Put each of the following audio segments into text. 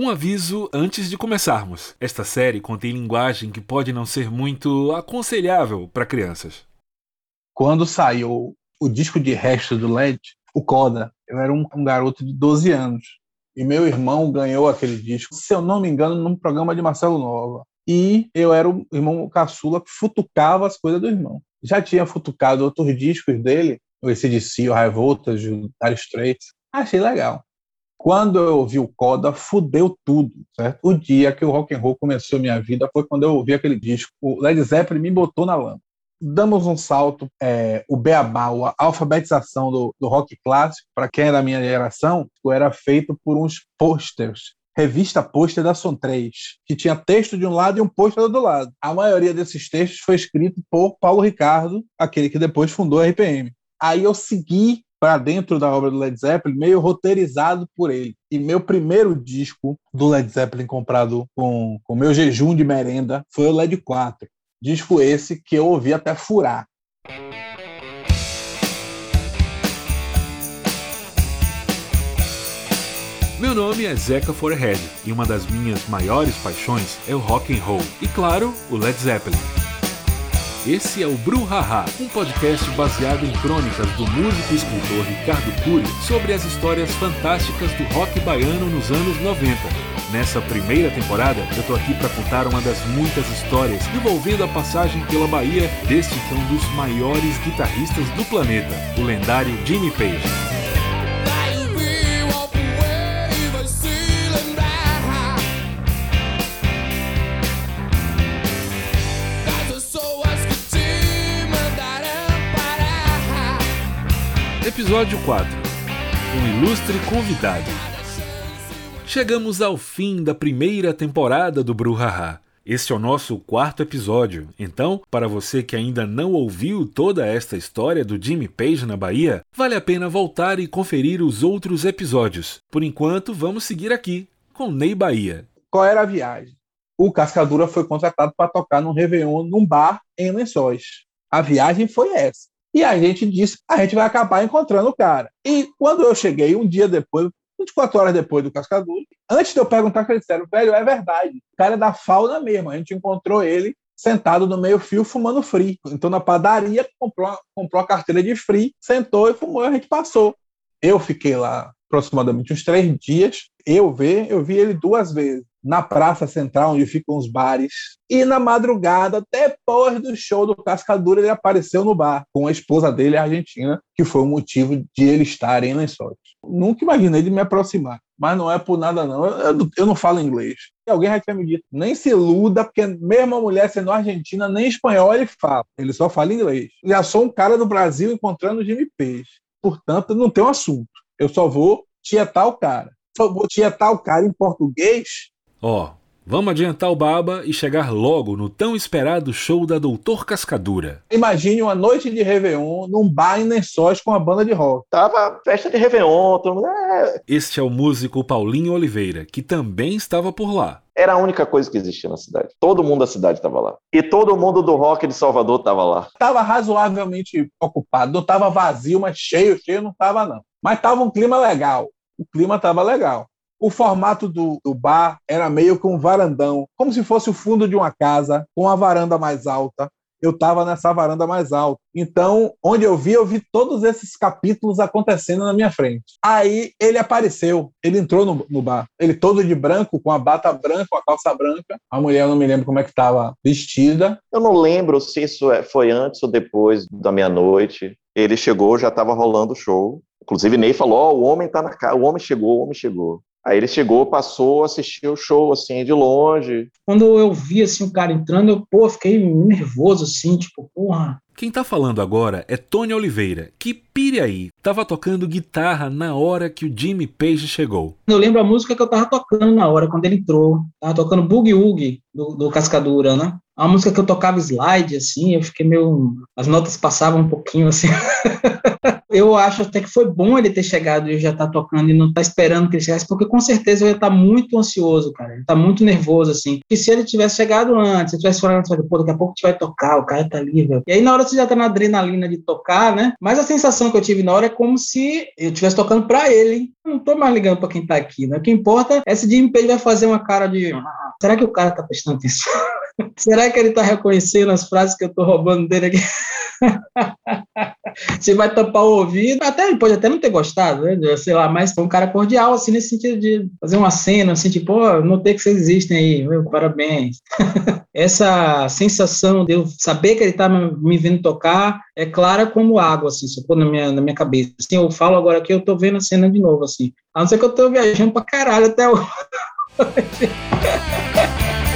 Um aviso antes de começarmos. Esta série contém linguagem que pode não ser muito aconselhável para crianças. Quando saiu o disco de resto do LED, o Coda, eu era um, um garoto de 12 anos. E meu irmão ganhou aquele disco, se eu não me engano, num programa de Marcelo Nova. E eu era o irmão caçula que futucava as coisas do irmão. Já tinha futucado outros discos dele, o ACDC, o High Voltage, o Dire Straits. Achei legal. Quando eu ouvi o Coda, fudeu tudo, certo? O dia que o rock and roll começou minha vida foi quando eu ouvi aquele disco. O Led Zeppelin me botou na lama. Damos um salto, é, o beabá, a alfabetização do, do rock clássico, para quem é da minha geração, era feito por uns posters revista pôster da Som 3, que tinha texto de um lado e um pôster do lado. A maioria desses textos foi escrito por Paulo Ricardo, aquele que depois fundou a RPM. Aí eu segui para dentro da obra do Led Zeppelin, meio roteirizado por ele. E meu primeiro disco do Led Zeppelin comprado com o meu jejum de merenda foi o Led 4. Disco esse que eu ouvi até furar. Meu nome é Zeca Forehead e uma das minhas maiores paixões é o rock and roll e claro, o Led Zeppelin. Esse é o Bruhaha, um podcast baseado em crônicas do músico e escritor Ricardo Cury sobre as histórias fantásticas do rock baiano nos anos 90. Nessa primeira temporada, eu tô aqui para contar uma das muitas histórias envolvendo a passagem pela Bahia deste que é um dos maiores guitarristas do planeta, o lendário Jimmy Page. Episódio 4 Um ilustre convidado. Chegamos ao fim da primeira temporada do Bruhaha. Este é o nosso quarto episódio. Então, para você que ainda não ouviu toda esta história do Jimmy Page na Bahia, vale a pena voltar e conferir os outros episódios. Por enquanto, vamos seguir aqui com Ney Bahia. Qual era a viagem? O Cascadura foi contratado para tocar num Réveillon num bar em Lençóis. A viagem foi essa. E a gente disse, a gente vai acabar encontrando o cara. E quando eu cheguei, um dia depois, 24 horas depois do Cascadura, antes de eu perguntar, eles disseram, velho, é verdade, o cara é da fauna mesmo, a gente encontrou ele sentado no meio fio fumando free. Então na padaria comprou, comprou a carteira de free, sentou e fumou, a gente passou. Eu fiquei lá aproximadamente uns três dias. Eu vi, eu vi ele duas vezes na Praça Central, onde ficam os bares. E na madrugada, depois do show do Cascadura, ele apareceu no bar com a esposa dele, a Argentina, que foi o motivo de ele estar em Lençóis. Nunca imaginei de me aproximar, mas não é por nada não. Eu, eu não falo inglês. E alguém já tinha me dito, nem se iluda, porque mesmo a mulher sendo argentina, nem espanhol ele fala. Ele só fala inglês. Já sou um cara do Brasil encontrando Jimmy Page. Portanto, não tem um assunto. Eu só vou tietar o cara. Só vou tietar o cara em português Ó, oh, vamos adiantar o baba e chegar logo no tão esperado show da Doutor Cascadura. Imagine uma noite de Réveillon num bar em Lençóis com a banda de rock. Tava festa de Réveillon, todo mundo... É... Este é o músico Paulinho Oliveira, que também estava por lá. Era a única coisa que existia na cidade. Todo mundo da cidade estava lá. E todo mundo do rock de Salvador estava lá. Estava razoavelmente ocupado. Não estava vazio, mas cheio, cheio não estava não. Mas estava um clima legal. O clima estava legal. O formato do, do, bar era meio que um varandão, como se fosse o fundo de uma casa, com a varanda mais alta. Eu estava nessa varanda mais alta. Então, onde eu vi, eu vi todos esses capítulos acontecendo na minha frente. Aí ele apareceu, ele entrou no, no bar. Ele todo de branco, com a bata branca, a calça branca. A mulher, eu não me lembro como é que estava vestida. Eu não lembro se isso é, foi antes ou depois da meia-noite. Ele chegou, já estava rolando o show. Inclusive, Ney falou: oh, o homem tá na casa, o homem chegou, o homem chegou. Aí ele chegou, passou, assistiu o show, assim, de longe. Quando eu vi, assim, o cara entrando, eu, pô, fiquei nervoso, assim, tipo, porra. Quem tá falando agora é Tony Oliveira, que pire aí, tava tocando guitarra na hora que o Jimmy Page chegou. Eu lembro a música que eu tava tocando na hora, quando ele entrou. Tava tocando Boogie Woogie, do, do Cascadura, né? A música que eu tocava slide, assim, eu fiquei meio... As notas passavam um pouquinho, assim. Eu acho até que foi bom ele ter chegado e já tá tocando e não tá esperando que ele chegasse, porque com certeza eu ia estar tá muito ansioso, cara. Ele tá muito nervoso, assim. E se ele tivesse chegado antes, se tivesse falado, pô, daqui a pouco tu vai tocar, o cara tá velho. E aí na hora você já tá na adrenalina de tocar, né? Mas a sensação que eu tive na hora é como se eu estivesse tocando pra ele, hein? Não tô mais ligando pra quem tá aqui, né? O que importa é se Jimmy Page vai fazer uma cara de. Ah, será que o cara tá prestando atenção? Será que ele tá reconhecendo as frases que eu tô roubando dele aqui? Você vai tampar o ouvido, até ele pode até não ter gostado, né? Sei lá, mas foi um cara cordial, assim, nesse sentido de fazer uma cena, assim, tipo, oh, notei que vocês existem aí, meu, parabéns. Essa sensação de eu saber que ele tá me vendo tocar é clara como água, assim, só na minha, na minha cabeça. Assim, eu falo agora que eu tô vendo a cena de novo, assim. A não ser que eu tô viajando pra caralho até hoje.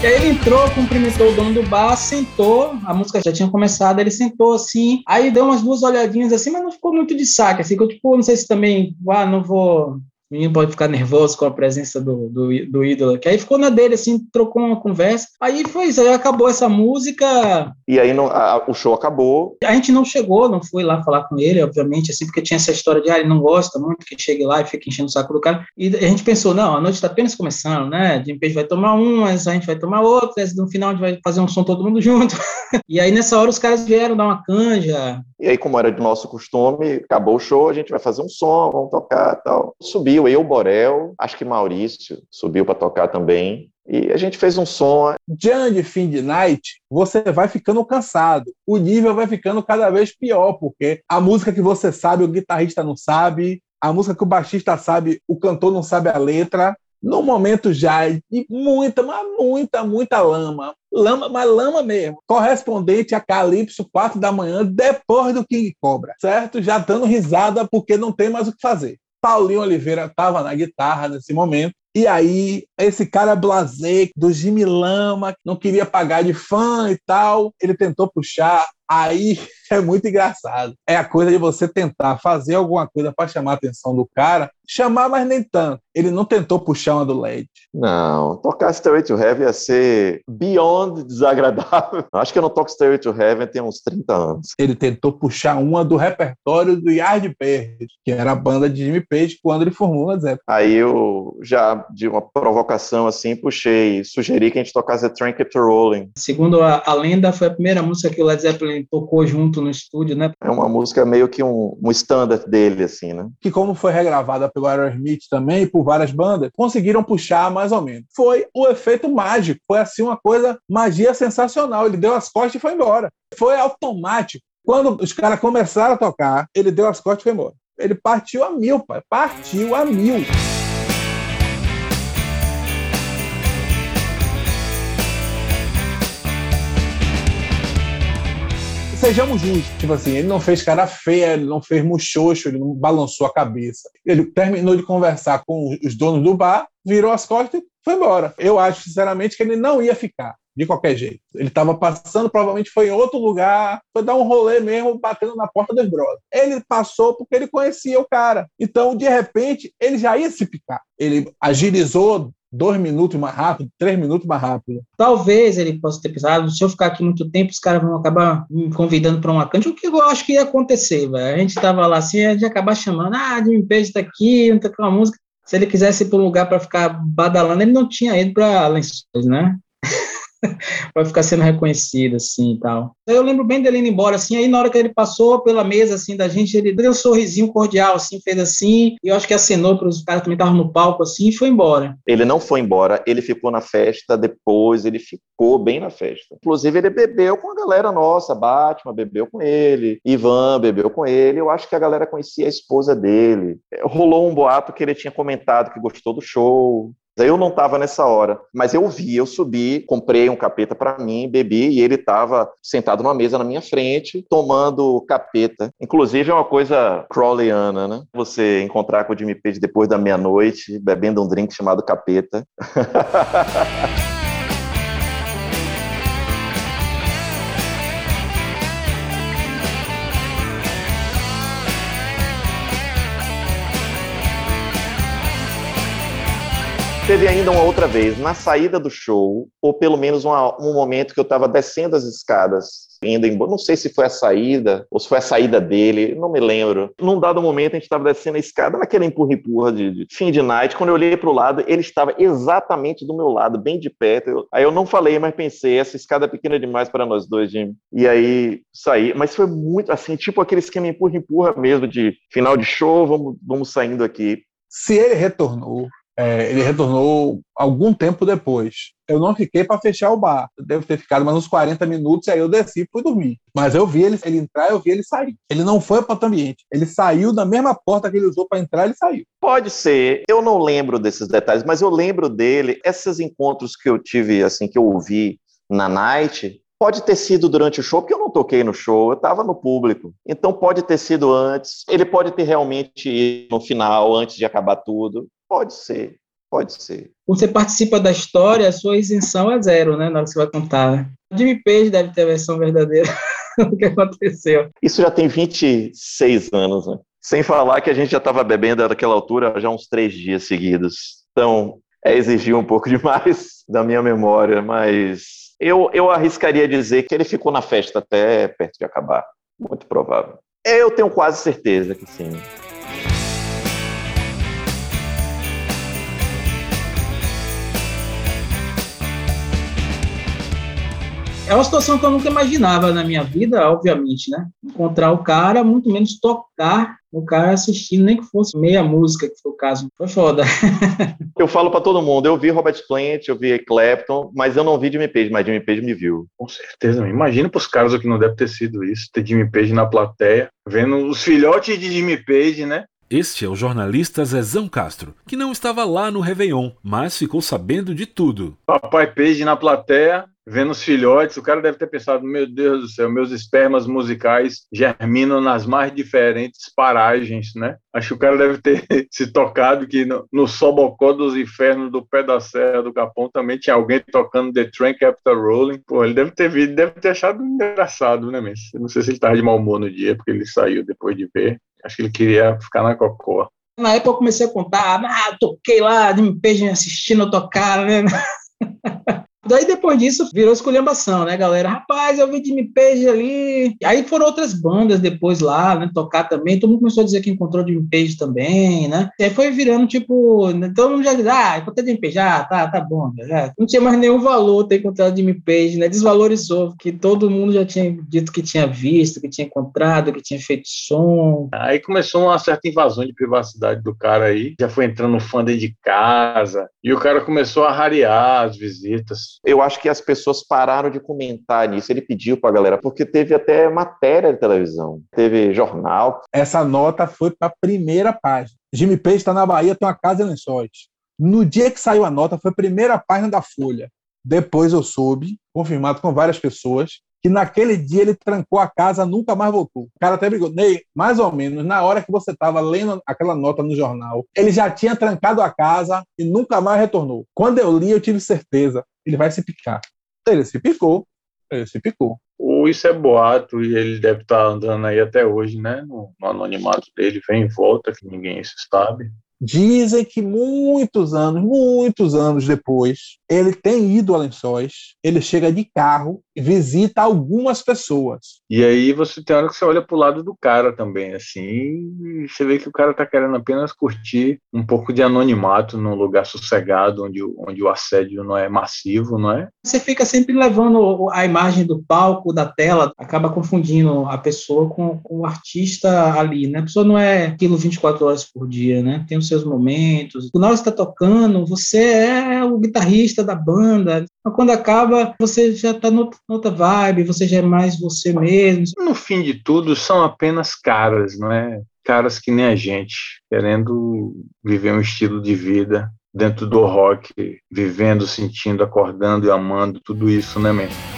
E aí ele entrou, cumprimentou o dono do bar, sentou, a música já tinha começado, ele sentou assim, aí deu umas duas olhadinhas assim, mas não ficou muito de saque, assim, que eu tipo, não sei se também, ah, não vou o menino pode ficar nervoso com a presença do, do, do, ídolo, que aí ficou na dele, assim, trocou uma conversa. Aí foi isso, aí acabou essa música. E aí não, a, o show acabou. A gente não chegou, não fui lá falar com ele, obviamente, assim, porque tinha essa história de, ah, ele não gosta muito que chegue lá e fique enchendo o saco do cara. E a gente pensou, não, a noite está apenas começando, né? De Page vai tomar umas, a gente vai tomar outras, no final a gente vai fazer um som todo mundo junto. e aí nessa hora os caras vieram dar uma canja. E aí, como era de nosso costume, acabou o show, a gente vai fazer um som, vamos tocar tal. Subiu subiu eu, Borel, acho que Maurício subiu para tocar também. E a gente fez um som. Diante de fim de night, você vai ficando cansado. O nível vai ficando cada vez pior, porque a música que você sabe, o guitarrista não sabe, a música que o baixista sabe, o cantor não sabe a letra. No momento já de muita, mas muita, muita lama. Lama, mas lama mesmo. Correspondente a Calypso, 4 da manhã, depois do King Cobra, certo? Já dando risada porque não tem mais o que fazer. Paulinho Oliveira estava na guitarra nesse momento. E aí, esse cara blasé do Jimmy Lama, não queria pagar de fã e tal, ele tentou puxar. Aí é muito engraçado. É a coisa de você tentar fazer alguma coisa para chamar a atenção do cara chamar, mas nem tanto. Ele não tentou puxar uma do LED. Não, tocar Stairway to Heaven ia ser beyond desagradável. Acho que eu não toco Stairway to Heaven tem uns 30 anos. Ele tentou puxar uma do repertório do Yardbirds, que era a banda de Jimmy Page quando ele formou o Led Zeppelin. Aí eu já, de uma provocação assim, puxei, sugeri que a gente tocasse The Train Kept Rolling. Segundo a, a, lenda, foi a primeira música que o Led Zeppelin tocou junto no estúdio, né? É uma música meio que um, um standard dele, assim, né? Que como foi regravada pelo Aerosmith também, por várias bandas, conseguiram puxar mais ou menos. Foi o efeito mágico, foi assim uma coisa, magia sensacional. Ele deu as costas e foi embora. Foi automático. Quando os caras começaram a tocar, ele deu as costas e foi embora. Ele partiu a mil, pai. Partiu a mil. Sejamos justos. Tipo assim, ele não fez cara feia, ele não fez muxoxo, ele não balançou a cabeça. Ele terminou de conversar com os donos do bar, virou as costas e foi embora. Eu acho, sinceramente, que ele não ia ficar de qualquer jeito. Ele estava passando, provavelmente foi em outro lugar, foi dar um rolê mesmo, batendo na porta dos brothers. Ele passou porque ele conhecia o cara. Então, de repente, ele já ia se picar. Ele agilizou, dois minutos mais rápido, três minutos mais rápido. Talvez ele possa ter pensado, se eu ficar aqui muito tempo, os caras vão acabar me convidando para uma cante, o que eu acho que ia acontecer, velho. A gente estava lá assim, a gente ia acabar chamando, ah, Jimmy Page tá aqui, não tá com uma música. Se ele quisesse ir para um lugar para ficar badalando, ele não tinha ido para Lençóis, né? vai ficar sendo reconhecido, assim, e tal. Eu lembro bem dele indo embora, assim, aí na hora que ele passou pela mesa, assim, da gente, ele deu um sorrisinho cordial, assim, fez assim, e eu acho que acenou para os caras também estavam no palco, assim, e foi embora. Ele não foi embora, ele ficou na festa depois, ele ficou bem na festa. Inclusive, ele bebeu com a galera nossa, Batman bebeu com ele, Ivan bebeu com ele, eu acho que a galera conhecia a esposa dele. Rolou um boato que ele tinha comentado que gostou do show, eu não estava nessa hora, mas eu vi, eu subi, comprei um capeta para mim, bebi e ele estava sentado numa mesa na minha frente, tomando capeta. Inclusive é uma coisa crawleyana, né? Você encontrar com o Jimmy Page depois da meia-noite, bebendo um drink chamado capeta. Teve ainda uma outra vez, na saída do show, ou pelo menos uma, um momento que eu estava descendo as escadas, indo embora. Não sei se foi a saída ou se foi a saída dele, não me lembro. Num dado momento, a gente estava descendo a escada, naquela empurra-empurra de, de, fim de night. Quando eu olhei para o lado, ele estava exatamente do meu lado, bem de perto. Eu, aí eu não falei, mas pensei: essa escada é pequena demais para nós dois. E aí saí. Mas foi muito assim, tipo aquele esquema empurra-empurra mesmo, de final de show, vamos, vamos saindo aqui. Se ele retornou é, ele retornou algum tempo depois. Eu não fiquei para fechar o bar. Eu devo ter ficado mais uns 40 minutos, aí eu desci e fui dormir. Mas eu vi ele, ele entrar, eu vi ele sair. Ele não foi para o ambiente. Ele saiu da mesma porta que ele usou para entrar, ele saiu. Pode ser. Eu não lembro desses detalhes, mas eu lembro dele. Esses encontros que eu tive, assim, que eu ouvi na night, Pode ter sido durante o show, porque eu não toquei no show, eu estava no público. Então pode ter sido antes, ele pode ter realmente ido no final, antes de acabar tudo. Pode ser, pode ser. Você participa da história, a sua isenção é zero, né? Na hora que você vai contar. Né? Jimmy Page deve ter a versão verdadeira do que aconteceu. Isso já tem 26 anos, né? Sem falar que a gente já estava bebendo naquela altura já uns três dias seguidos. Então, é exigir um pouco demais da minha memória, mas eu, eu arriscaria dizer que ele ficou na festa até perto de acabar. Muito provável. Eu tenho quase certeza que sim. É uma situação que eu nunca imaginava na minha vida, obviamente, né? Encontrar o cara, muito menos tocar o cara assistindo, nem que fosse meia música, que foi o caso. Foi foda. eu falo para todo mundo, eu vi Robert Plant, eu vi Clapton, mas eu não vi Jimmy Page, mas Jimmy Page me viu. Com certeza, imagina pros caras o que não deve ter sido isso, ter Jimmy Page na plateia, vendo os filhotes de Jimmy Page, né? Este é o jornalista Zezão Castro, que não estava lá no Réveillon, mas ficou sabendo de tudo. Papai Page na plateia, vendo os filhotes, o cara deve ter pensado: meu Deus do céu, meus espermas musicais germinam nas mais diferentes paragens, né? Acho que o cara deve ter se tocado que no, no Sobocó dos Infernos do Pé da Serra do Capão também tinha alguém tocando The Train Capital Rolling. Pô, ele deve ter visto, deve ter achado engraçado, né, mesmo? Não sei se ele estava de mau humor no dia, porque ele saiu depois de ver. Acho que ele queria ficar na cocoa. Na época eu comecei a contar, ah, toquei lá, de me assistindo tocar, né? Daí depois disso virou esculhambação, né, galera? Rapaz, eu vi Jimmy Page ali. Aí foram outras bandas depois lá, né, tocar também. Todo mundo começou a dizer que encontrou Jimmy Page também, né? E aí foi virando tipo, todo mundo já diz, ah, encontrei Jimmy Page, ah, tá, tá bom. Já. Não tinha mais nenhum valor ter encontrado Jimmy Page, né? Desvalorizou, que todo mundo já tinha dito que tinha visto, que tinha encontrado, que tinha feito som. Aí começou uma certa invasão de privacidade do cara aí, já foi entrando fã dentro de casa, e o cara começou a rarear as visitas eu acho que as pessoas pararam de comentar nisso. Ele pediu para a galera, porque teve até matéria de televisão, teve jornal. Essa nota foi para a primeira página. Jimmy Page está na Bahia, tem uma casa em Lençóis. No dia que saiu a nota, foi a primeira página da Folha. Depois eu soube, confirmado com várias pessoas, que naquele dia ele trancou a casa, nunca mais voltou. O cara até brigou. Ney, mais ou menos, na hora que você estava lendo aquela nota no jornal, ele já tinha trancado a casa e nunca mais retornou. Quando eu li, eu tive certeza ele vai se picar. Ele se picou, ele se picou. Ou isso é boato e ele deve estar tá andando aí até hoje, né? No, no anonimato dele, vem e volta, que ninguém sabe. Dizem que muitos anos, muitos anos depois, ele tem ido a Lençóis, ele chega de carro e visita algumas pessoas. E aí você tem hora que você olha pro lado do cara também, assim, e você vê que o cara tá querendo apenas curtir um pouco de anonimato num lugar sossegado, onde, onde o assédio não é massivo, não é? Você fica sempre levando a imagem do palco, da tela, acaba confundindo a pessoa com, com o artista ali, né? A pessoa não é aquilo 24 horas por dia, né? Tem os seus momentos. Quando você está tocando, você é o guitarrista da banda. Mas quando acaba, você já está noutra vibe, você já é mais você mesmo. No fim de tudo, são apenas caras, não é? Caras que nem a gente, querendo viver um estilo de vida dentro do rock, vivendo, sentindo, acordando e amando, tudo isso, né, mesmo?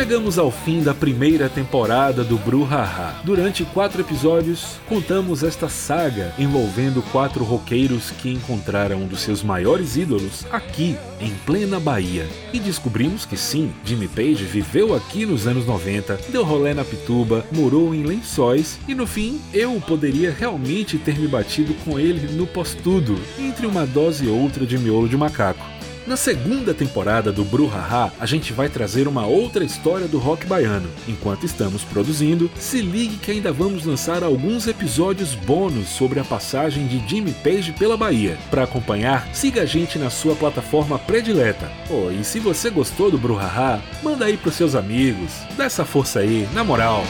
Chegamos ao fim da primeira temporada do Bruhaha. Durante quatro episódios, contamos esta saga envolvendo quatro roqueiros que encontraram um dos seus maiores ídolos aqui, em plena Bahia. E descobrimos que sim, Jimmy Page viveu aqui nos anos 90, deu rolê na Pituba, morou em Lençóis e no fim eu poderia realmente ter me batido com ele no pós-tudo, entre uma dose e outra de miolo de macaco. Na segunda temporada do Bruhaha, a gente vai trazer uma outra história do rock baiano. Enquanto estamos produzindo, se ligue que ainda vamos lançar alguns episódios bônus sobre a passagem de Jimmy Page pela Bahia. Para acompanhar, siga a gente na sua plataforma predileta. Oh, e se você gostou do Bruhaha, manda aí pros seus amigos. Dá essa força aí, na moral.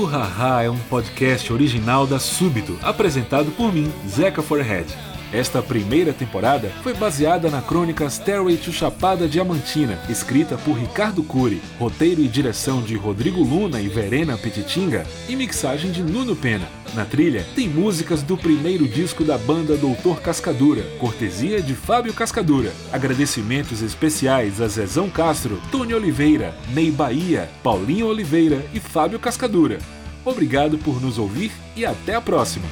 Bruhaha é um podcast original da Súbito, apresentado por mim, Zeca Forehead. Esta primeira temporada foi baseada na crônica Stairway to Chapada Diamantina, escrita por Ricardo Cury, roteiro e direção de Rodrigo Luna e Verena Petitinga e mixagem de Nuno Pena. Na trilha, tem músicas do primeiro disco da banda Doutor Cascadura, cortesia de Fábio Cascadura. Agradecimentos especiais a Zezão Castro, Tony Oliveira, Ney Bahia, Paulinho Oliveira e Fábio Cascadura. Obrigado por nos ouvir e até a próxima!